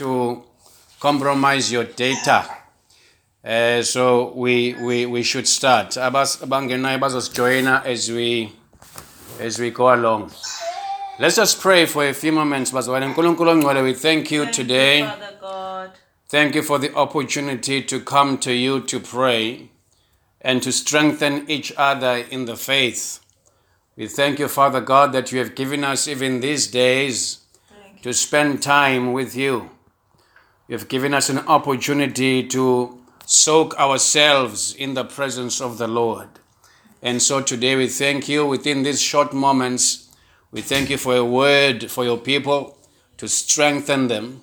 to compromise your data. Uh, so we, we, we should start. Abas- abangenayo bazosijoyina as we, as we go along. Let's just pray for a few moments. Bazalwane nkulunkulu ongcwele, we thank you today. You, Father God. Thank you for the opportunity to come to you to pray and to strengthen each other in the faith. We thank you, Father God, that you have given us even these days to spend time with you. You have given us an opportunity to soak ourselves in the presence of the Lord. And so today we thank you within these short moments. We thank you for a word for your people to strengthen them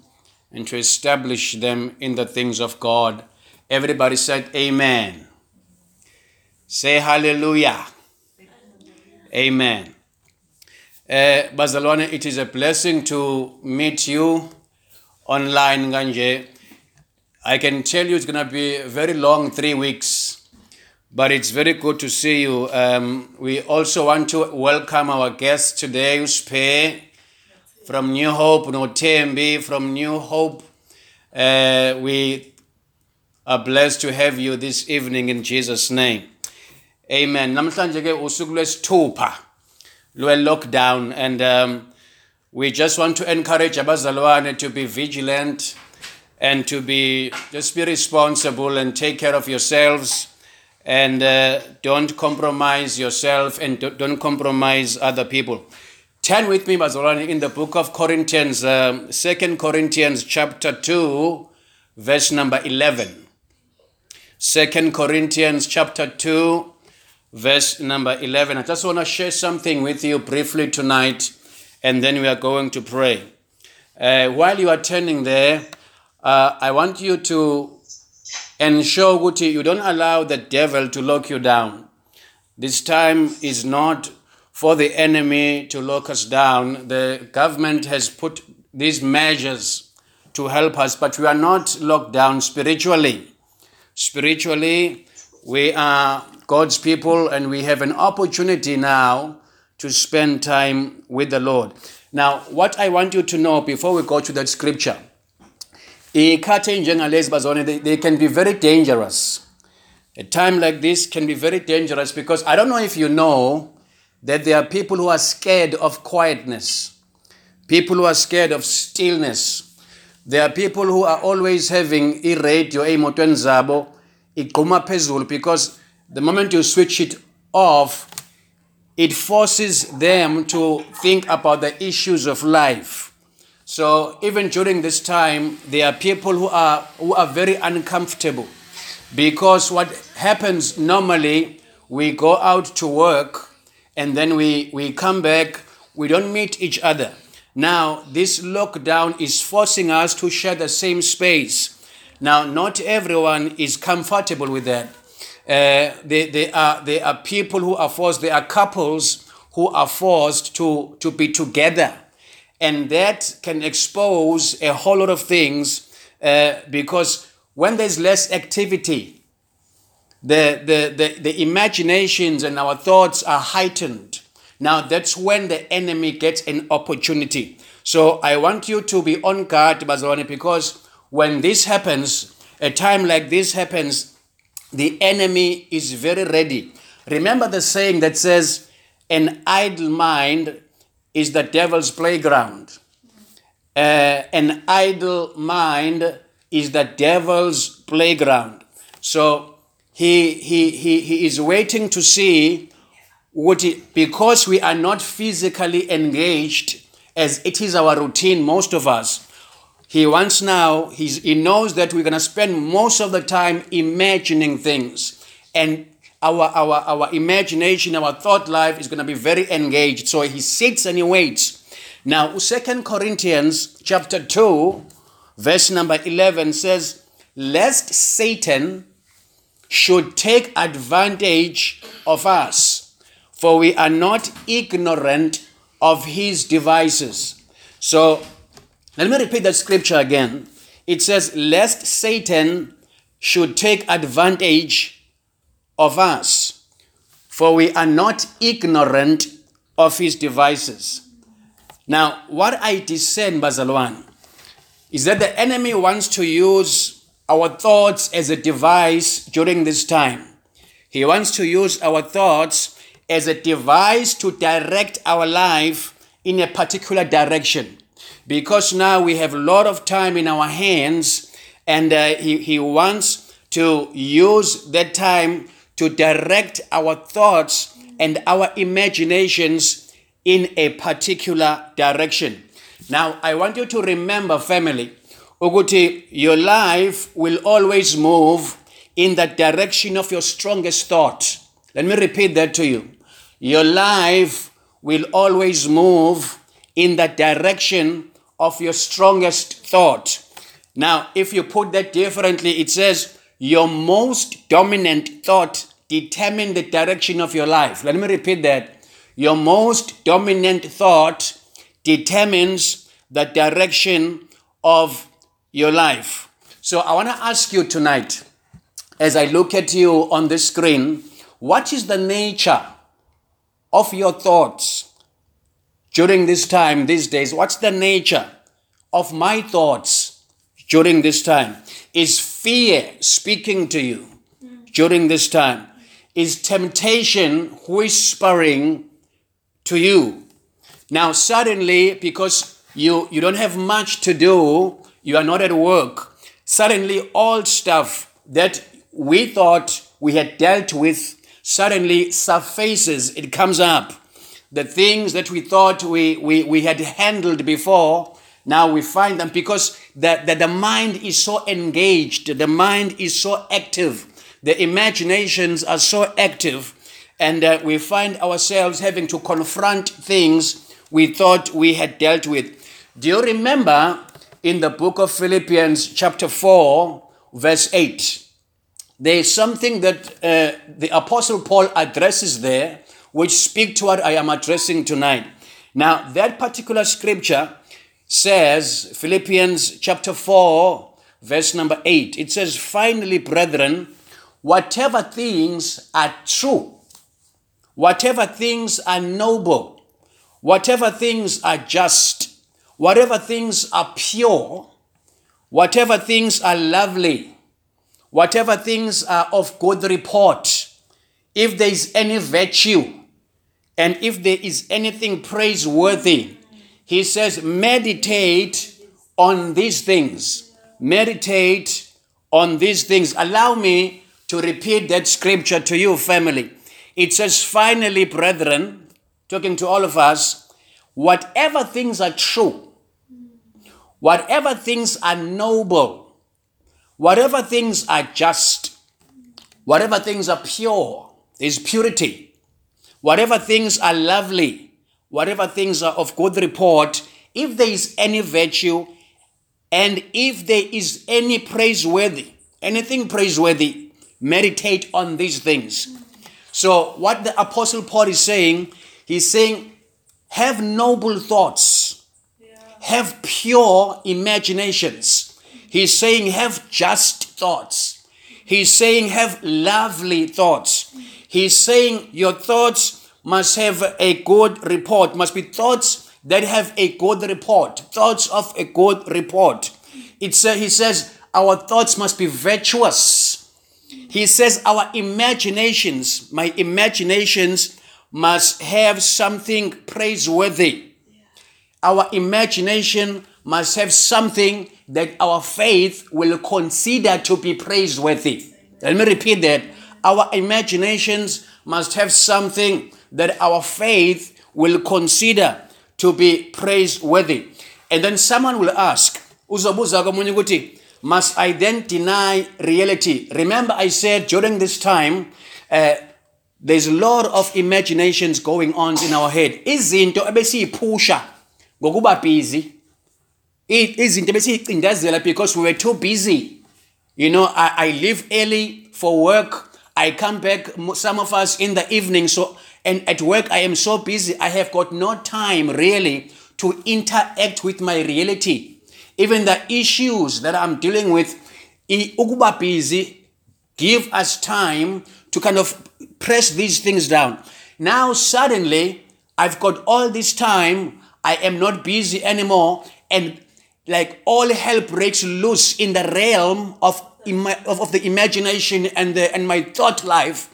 and to establish them in the things of God. Everybody said, Amen. Say hallelujah. Amen. Uh, it is a blessing to meet you online kanje. I can tell you it's going to be a very long three weeks, but it's very good to see you. Um, we also want to welcome our guest today, Uspe from New Hope, Notembi from New Hope. Uh, we are blessed to have you this evening in Jesus' name. Amen. Namhlanje ke lwe-lockdown and um, we just want to encourage abazalwane to be vigilant and to be just be responsible and take care of yourselves and uh, don't compromise yourself and don't- compromise other people. Turn with me, Bazalwane, in the book of Corinthians, um, 2 Corinthians chapter 2, verse number 11. 2 Corinthians chapter 2, verse number 11. I just want to share something with you briefly tonight, and then we are going to pray. Uh, while you are turning there, uh, I want you to ensure Guti, you don't allow the devil to lock you down. This time is not for the enemy to lock us down. The government has put these measures to help us, but we are not locked down spiritually. Spiritually, we are God's people and we have an opportunity now to spend time with the Lord. Now, what I want you to know before we go to that scripture, they, can be very dangerous a time like this can be very dangerous because i don't know if you know that there are people who are scared of quietness people who are scared of stillness there are people who are always having i-radio ey'motweni zabo igquma phezulu because the moment you switch it off it forces them to think about the issues of life so even during this time, there are people who are who are very uncomfortable because what happens normally, we go out to work and then we, we come back, we don't meet each other. Now, this lockdown is forcing us to share the same space. Now, not everyone is comfortable with that. Uh, they, they, are, they are people who are forced, there are couples who are forced to, to be together. And that can expose a whole lot of things uh, because when there's less activity the, the, the, the imaginations and our thoughts are heightened. Now that's when the enemy gets an opportunity. So i want you to be on guard Bazalwane, because when this happens a time like this happens the enemy is very ready remember the saying that says an idle mind is the devil's playground. Uh, an idle mind is the devil's playground. So he, he, he, he is waiting to see what he, because we are not physically engaged as it is our routine, most of us. He wants now, he's, he knows that we're going to spend most of the time imagining things. And our, our, our imagination, our thought life is going to be very engaged. So he sits and he waits. Now, Second Corinthians chapter 2, verse number 11 says, Lest Satan should take advantage of us, for we are not ignorant of his devices. So, let me repeat that scripture again. It says, Lest Satan should take advantage of us, for we are not ignorant of his devices. Now, what I discern, Bazalwan, is that the enemy wants to use our thoughts as a device during this time. He wants to use our thoughts as a device to direct our life in a particular direction. Because now we have a lot of time in our hands, and uh, he, he wants to use that time to direct our thoughts and our imaginations in a particular direction. Now, I want you to remember, family, ukuthi your life will always move in the direction of your strongest thought. Let me repeat that to you. Your life will always move in the direction of your strongest thought. Now, if you put that differently, it says your most dominant thought determine the direction of your life. Let me repeat that. Your most dominant thought determines the direction of your life. So I want to ask you tonight, as I look at you on the screen, what is the nature of your thoughts during this time, these days? What's the nature of my thoughts during this time? Is fear speaking to you during this time? Is temptation whispering to you? Now, suddenly, because you, you don't have much to do, you are not at work, suddenly all stuff that we thought we had dealt with suddenly surfaces, it comes up. The things that we thought we, we, we had handled before, now we find them because the, the, the mind is so engaged, the mind is so active, the imaginations are so active, and uh, we find ourselves having to confront things we thought we had dealt with. Do you remember in the book of Philippians, chapter 4, verse 8? There is something that uh, the Apostle Paul addresses there, which speak to what I am addressing tonight. Now, that particular scripture says, Philippians chapter 4, verse number 8, it says, Finally, brethren, whatever things are true, whatever things are noble, whatever things are just, whatever things are pure, whatever things are lovely, whatever things are of good report, if there is any virtue, and if there is anything praiseworthy, he says, meditate on these things. Meditate on these things. Allow me to repeat that scripture to you, family. It says, finally, brethren, talking to all of us, whatever things are true, whatever things are noble, whatever things are just, whatever things are pure, is purity, whatever things are lovely, whatever things are of good report, if there is any virtue, and if there is any praiseworthy, anything praiseworthy, meditate on these things. So, what the Apostle Paul is saying, he's saying, have noble thoughts, have pure imaginations. He's saying, have just thoughts. He's saying, have lovely thoughts. He's saying, your thoughts must have a good report, must be thoughts that have a good report, thoughts of a good report. It's, uh, he says, our thoughts must be virtuous. He says, our imaginations, my imaginations must have something praiseworthy. Our imagination must have something that our faith will consider to be praiseworthy. Let me repeat that. Our imaginations must have something that our faith will consider to be praiseworthy. And then someone will ask, must I then deny reality? Remember I said during this time uh, there's a lot of imaginations going on in our head. Izinto ebesiyiphusha ngokuba busy. Izinto ebesiyicindezela because we were too busy. You know, I, I leave early for work. I come back, some of us in the evening. So, and at work, I am so busy. I have got no time really to interact with my reality. Even the issues that I'm dealing with, busy, give us time to kind of press these things down. Now, suddenly, I've got all this time. I am not busy anymore. And like all hell breaks loose in the realm of, ima- of, of the imagination and, the, and my thought life.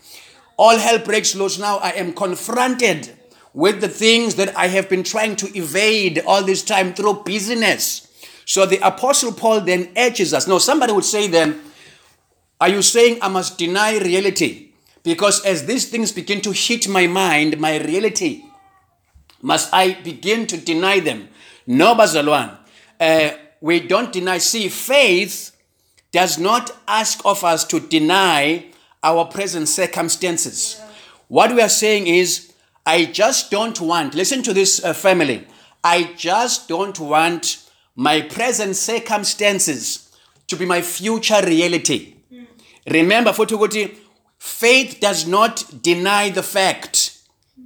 All hell breaks loose now. I am confronted with the things that I have been trying to evade all this time through busyness. So the Apostle Paul then urges us. Now, somebody would say then, Are you saying I must deny reality? Because as these things begin to hit my mind, my reality, must I begin to deny them? No, Bazalwan. Uh, we don't deny. See, faith does not ask of us to deny our present circumstances. What we are saying is, I just don't want, listen to this uh, family, I just don't want my present circumstances to be my future reality. Remember, Futuguti, faith does not deny the fact,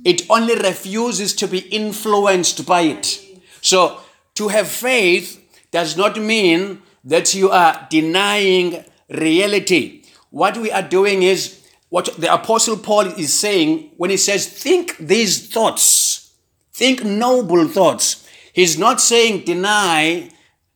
it only refuses to be influenced by it. So, to have faith does not mean that you are denying reality. What we are doing is what the Apostle Paul is saying when he says, Think these thoughts, think noble thoughts. He's not saying deny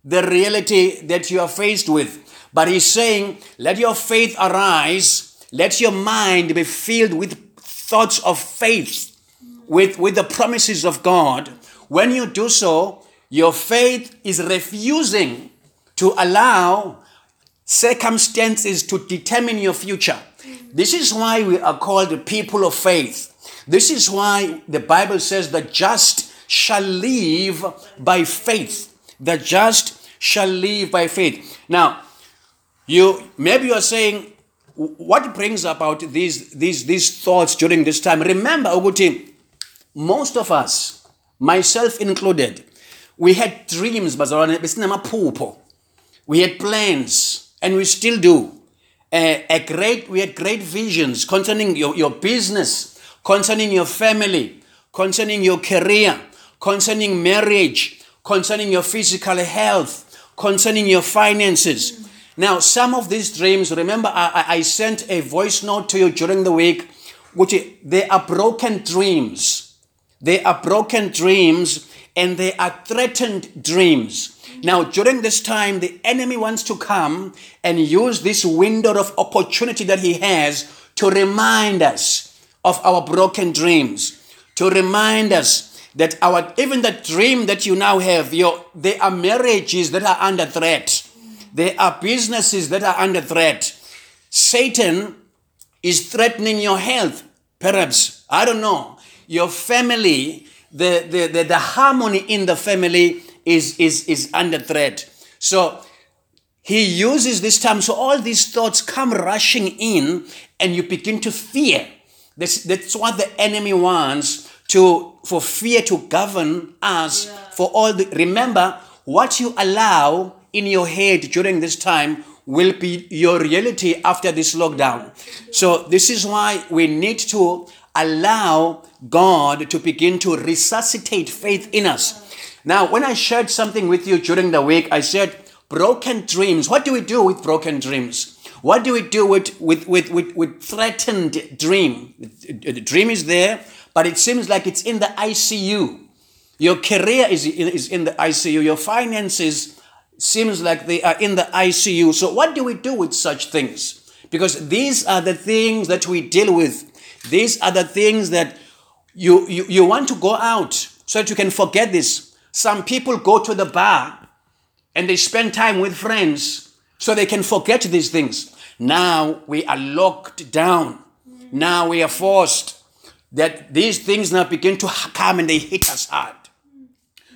the reality that you are faced with, but he's saying, Let your faith arise, let your mind be filled with thoughts of faith, with, with the promises of God. When you do so, your faith is refusing to allow circumstances to determine your future. This is why we are called the people of faith. This is why the Bible says the just shall live by faith. The just shall live by faith. Now, you maybe you are saying, what brings about these these these thoughts during this time? Remember, Uguti, most of us, myself included, we had dreams, we had plans, and we still do. Uh, a great, we had great visions concerning your, your business, concerning your family, concerning your career, concerning marriage, concerning your physical health, concerning your finances. Now, some of these dreams, remember, I, I sent a voice note to you during the week, which they are broken dreams. They are broken dreams and they are threatened dreams. Now, during this time, the enemy wants to come and use this window of opportunity that he has to remind us of our broken dreams, to remind us that our even the dream that you now have, your there are marriages that are under threat, there are businesses that are under threat. Satan is threatening your health, perhaps I don't know, your family, the the the, the harmony in the family is, is, is under threat. So he uses this term. So all these thoughts come rushing in and you begin to fear. That's, that's what the enemy wants to for fear to govern us yeah. for all the remember what you allow in your head during this time will be your reality after this lockdown. So this is why we need to allow God to begin to resuscitate faith in us. Now, when I shared something with you during the week, I said broken dreams. What do we do with broken dreams? What do we do with, with, with, with, with threatened dream? The dream is there, but it seems like it's in the ICU. Your career is, is in the ICU. Your finances seems like they are in the ICU. So what do we do with such things? Because these are the things that we deal with. These are the things that you, you, you want to go out so that you can forget this. Some people go to the bar and they spend time with friends so they can forget these things. Now we are locked down. Now we are forced that these things now begin to come and they hit us hard.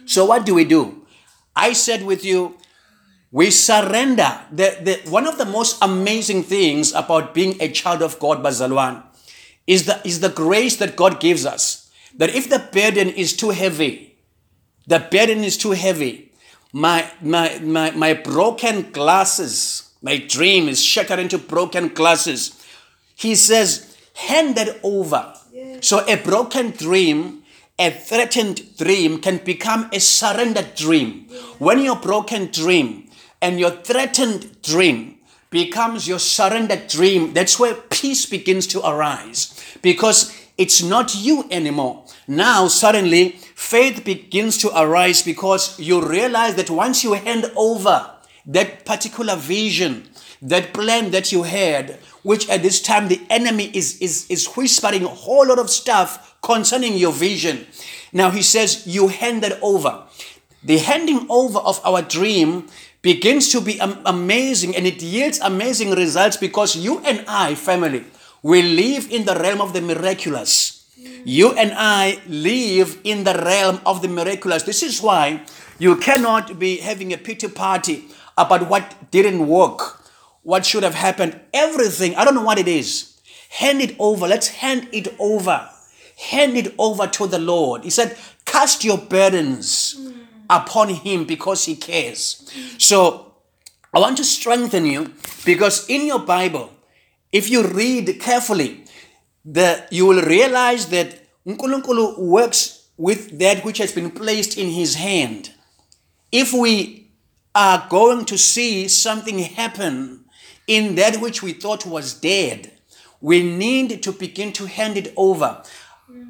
So what do we do? I said with you, we surrender. The, the, one of the most amazing things about being a child of God, Bazalwan, is the, is the grace that God gives us. That if the burden is too heavy, the burden is too heavy. My, my, my, my broken glasses, my dream is shattered into broken glasses. He says, hand that over. So a broken dream, a threatened dream can become a surrendered dream. When your broken dream and your threatened dream becomes your surrendered dream, that's where peace begins to arise. Because It's not you anymore. Now, suddenly, faith begins to arise because you realize that once you hand over that particular vision, that plan that you had, which at this time the enemy is, is, is whispering a whole lot of stuff concerning your vision. Now he says, You hand that over. The handing over of our dream begins to be amazing and it yields amazing results because you and I, family, we live in the realm of the miraculous. You and I live in the realm of the miraculous. This is why you cannot be having a pity party about what didn't work, what should have happened, everything. I don't know what it is. Hand it over. Let's hand it over. Hand it over to the Lord. He said, Cast your burdens upon him because he cares. So I want to strengthen you because in your Bible, if you read carefully, the, you will realize that Nkulunkulu works with that which has been placed in his hand. If we are going to see something happen in that which we thought was dead, we need to begin to hand it over.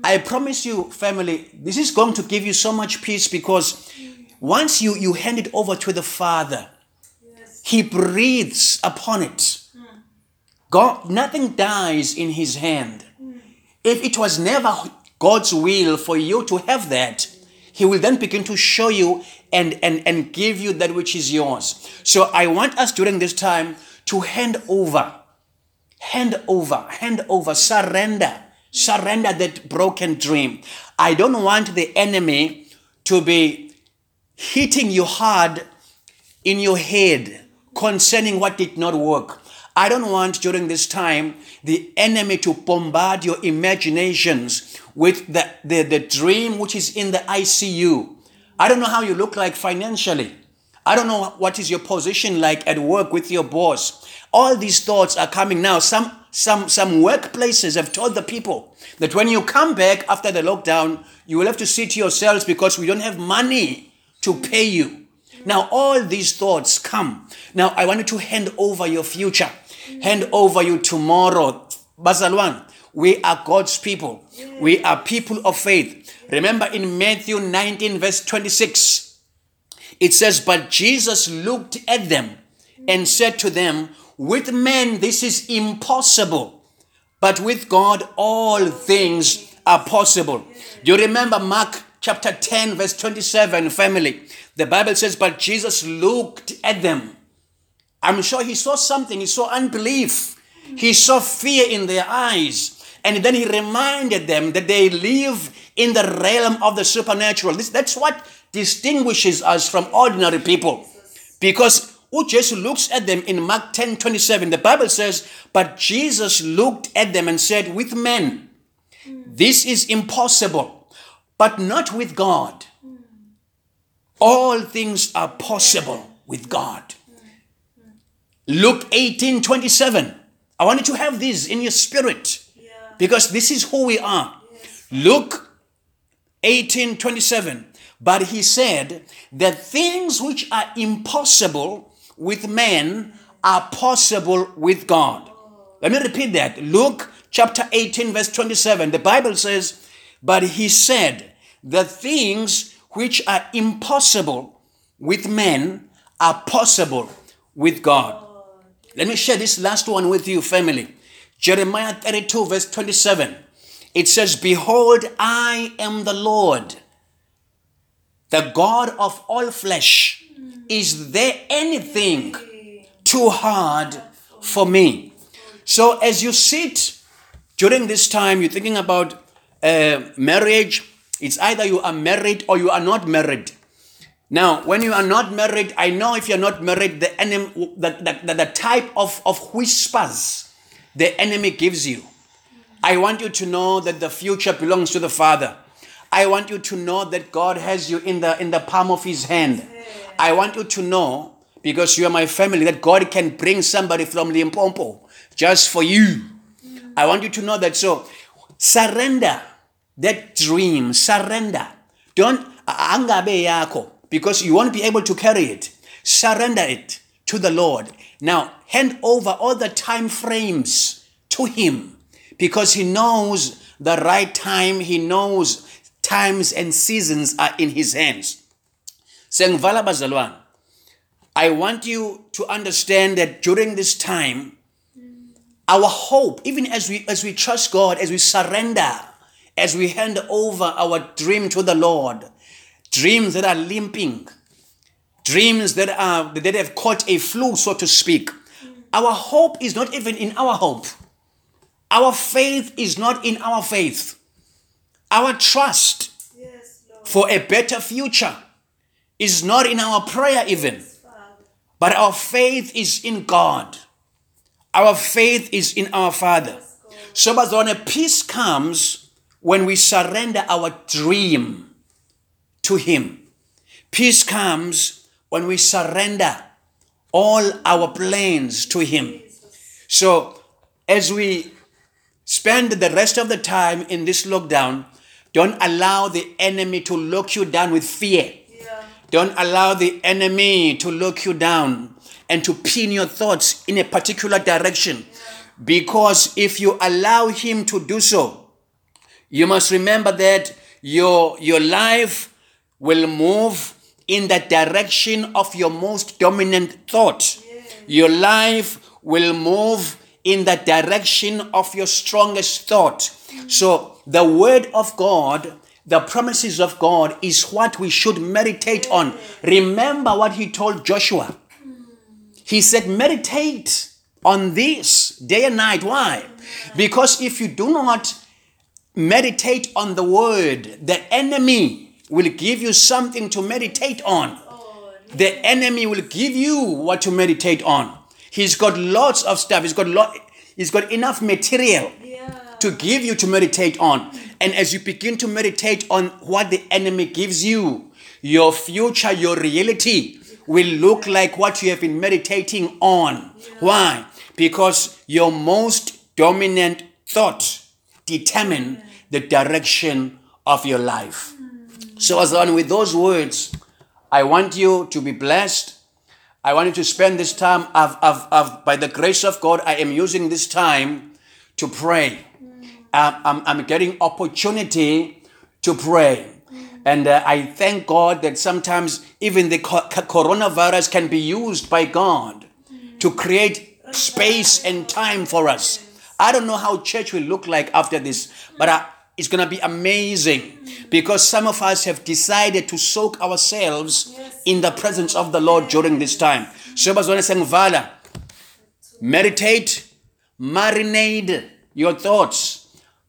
I promise you, family, this is going to give you so much peace because once you, you hand it over to the Father, yes. He breathes upon it. Mm. God, nothing dies in His hand. Mm. If it was never God's will for you to have that, He will then begin to show you and, and, and give you that which is yours. So I want us during this time to hand over, hand over, hand over, surrender, surrender that broken dream. I don't want the enemy to be hitting you hard in your head concerning what did not work. I don't want during this time the enemy to bombard your imaginations with the, the, the dream which is in the ICU. I don't know how you look like financially. I don't know what is your position like at work with your boss. All these thoughts are coming now. Some some some workplaces have told the people that when you come back after the lockdown, you will have to sit yourselves because we don't have money to pay you. Now, all these thoughts come. Now, I want you to hand over your future, hand over you tomorrow. Bazalwan, we are God's people. We are people of faith. Remember in Matthew 19, verse 26, it says, But Jesus looked at them and said to them, With men this is impossible, but with God all things are possible. Do you remember Mark chapter 10, verse 27, family. The Bible says, But Jesus looked at them. I'm sure he saw something. He saw unbelief. He saw fear in their eyes. And then he reminded them that they live in the realm of the supernatural. This, that's what distinguishes us from ordinary people. Because Jesus looks at them in Mark 10 27. The Bible says, But Jesus looked at them and said, With men, this is impossible but not with God. All things are possible with God. Luke 18 27. I want you to have this in your spirit because this is who we are. Luke 18 27. But he said that things which are impossible with men are possible with God. Let me repeat that. Luke chapter 18, verse 27. The Bible says, but he said, The things which are impossible with men are possible with God. Let me share this last one with you, family. Jeremiah 32, verse 27. It says, Behold, I am the Lord, the God of all flesh. Is there anything too hard for me? So, as you sit during this time, you're thinking about uh, marriage, it's either you are married or you are not married. Now, when you are not married, I know if you're not married, the enemy, the, the, the, type of, of whispers the enemy gives you. I want you to know that the future belongs to the Father. I want you to know that God has you in the in the palm of his hand. I want you to know, because you are my family, that God can bring somebody from Limpopo just for you. I want you to know that. So surrender that dream, surrender. Don't angabe yako because you won't be able to carry it. Surrender it to the Lord. Now, hand over all the time frames to Him because he knows the right time, he knows times and seasons are in his hands. Sengivala bazalwane. I want you to understand that during this time, our hope, even as we as we trust God, as we surrender, as we hand over our dream to the Lord, dreams that are limping, dreams that are that have caught a flu, so to speak. Our hope is not even in our hope. Our faith is not in our faith. Our trust Yes, Lord. for a better future is not in our prayer even, but our faith is in God. Our faith is in our Father. So, bazalwane, peace comes when we surrender our dream to Him. Peace comes when we surrender all our plans to Him. So, as we spend the rest of the time in this lockdown, don't allow the enemy to lock you down with fear. Don't allow the enemy to lock you down and to pin your thoughts in a particular direction. Because if you allow him to do so, you must remember that your, your life will move in the direction of your most dominant thought. Your life will move in the direction of your strongest thought. So, the word of God, the promises of God, is what we should meditate on. Remember what he told Joshua. He said, Meditate on this day and night. Why? Because if you do not meditate on the word, the enemy will give you something to meditate on. The enemy will give you what to meditate on. He's got lots of stuff. He's got lot. He's got enough material. To give you to meditate on. And as you begin to meditate on what the enemy gives you, your future, your reality will look like what you have been meditating on. Why? Because your most dominant thought determine the direction of your life. So as on with those words, I want you to be blessed. I want you to spend this time of, of, of by the grace of God, I am using this time to pray. I'm, I'm getting opportunity to pray. And uh, I thank God that sometimes even the co- co- coronavirus can be used by God to create space and time for us. I don't know how church will look like after this, but uh, it's going to be amazing because some of us have decided to soak ourselves in the presence of the Lord during this time. So, meditate, marinate your thoughts,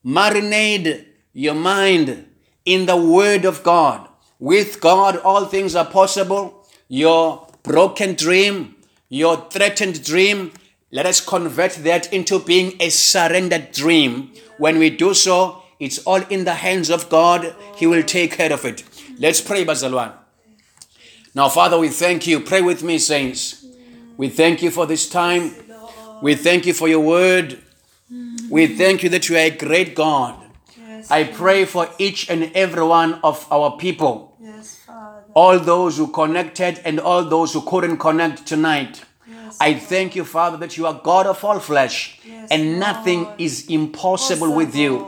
marinate your mind in the Word of God. With God, all things are possible. Your broken dream, your threatened dream, let us convert that into being a surrendered dream. When we do so, it's all in the hands of God. He will take care of it. Let's pray, Bazalwan. Now, Father, we thank you. Pray with me, saints. We thank you for this time. We thank you for your word. We thank you that you are a great God. Yes. I pray for each and every one of our people, Yes, Father. all those who connected and all those who couldn't connect tonight. Yes. I thank you, Father, that you are God of all flesh Yes, and nothing Lord. is impossible with you.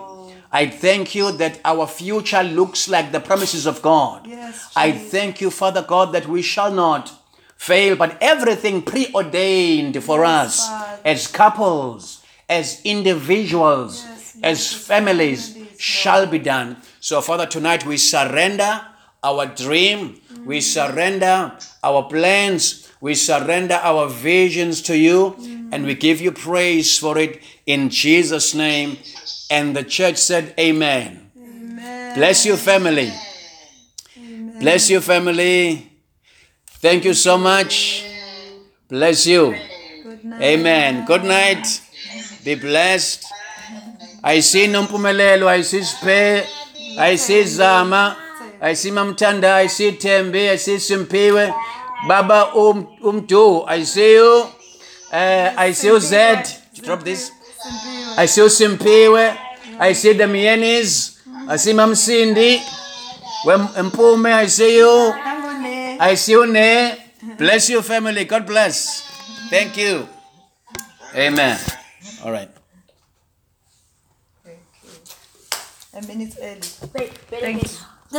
I thank you that our future looks like the promises of God. Yes, I thank you, Father God, that we shall not fail, but everything preordained for Yes, us Father. as couples, as individuals, Yes, as families families, shall be done. So, Father, tonight we surrender our dream, we mm. surrender our plans, we surrender our visions to you, mm. and we give you praise for it in Jesus' name. And the church said, Amen. Amen. Bless you, family. Amen. Bless you, family. Thank you so much. Bless you. Good night. Amen. Good night. Be blessed. I see Nompumelelo, I see Spe, I see Zama, I see Mamtanda, I see Tembe, I see Simpiwe, Baba um, Umtu, I see you. Uh, I see you Zed. Drop this. I see you Simpiwe. I see the Mienis. I see Mam Cindy. Mpume, I see you. I see you, Ne. Bless your family. God bless. Thank you. Amen. All right. Okay. A minute early. Wait, wait a minute.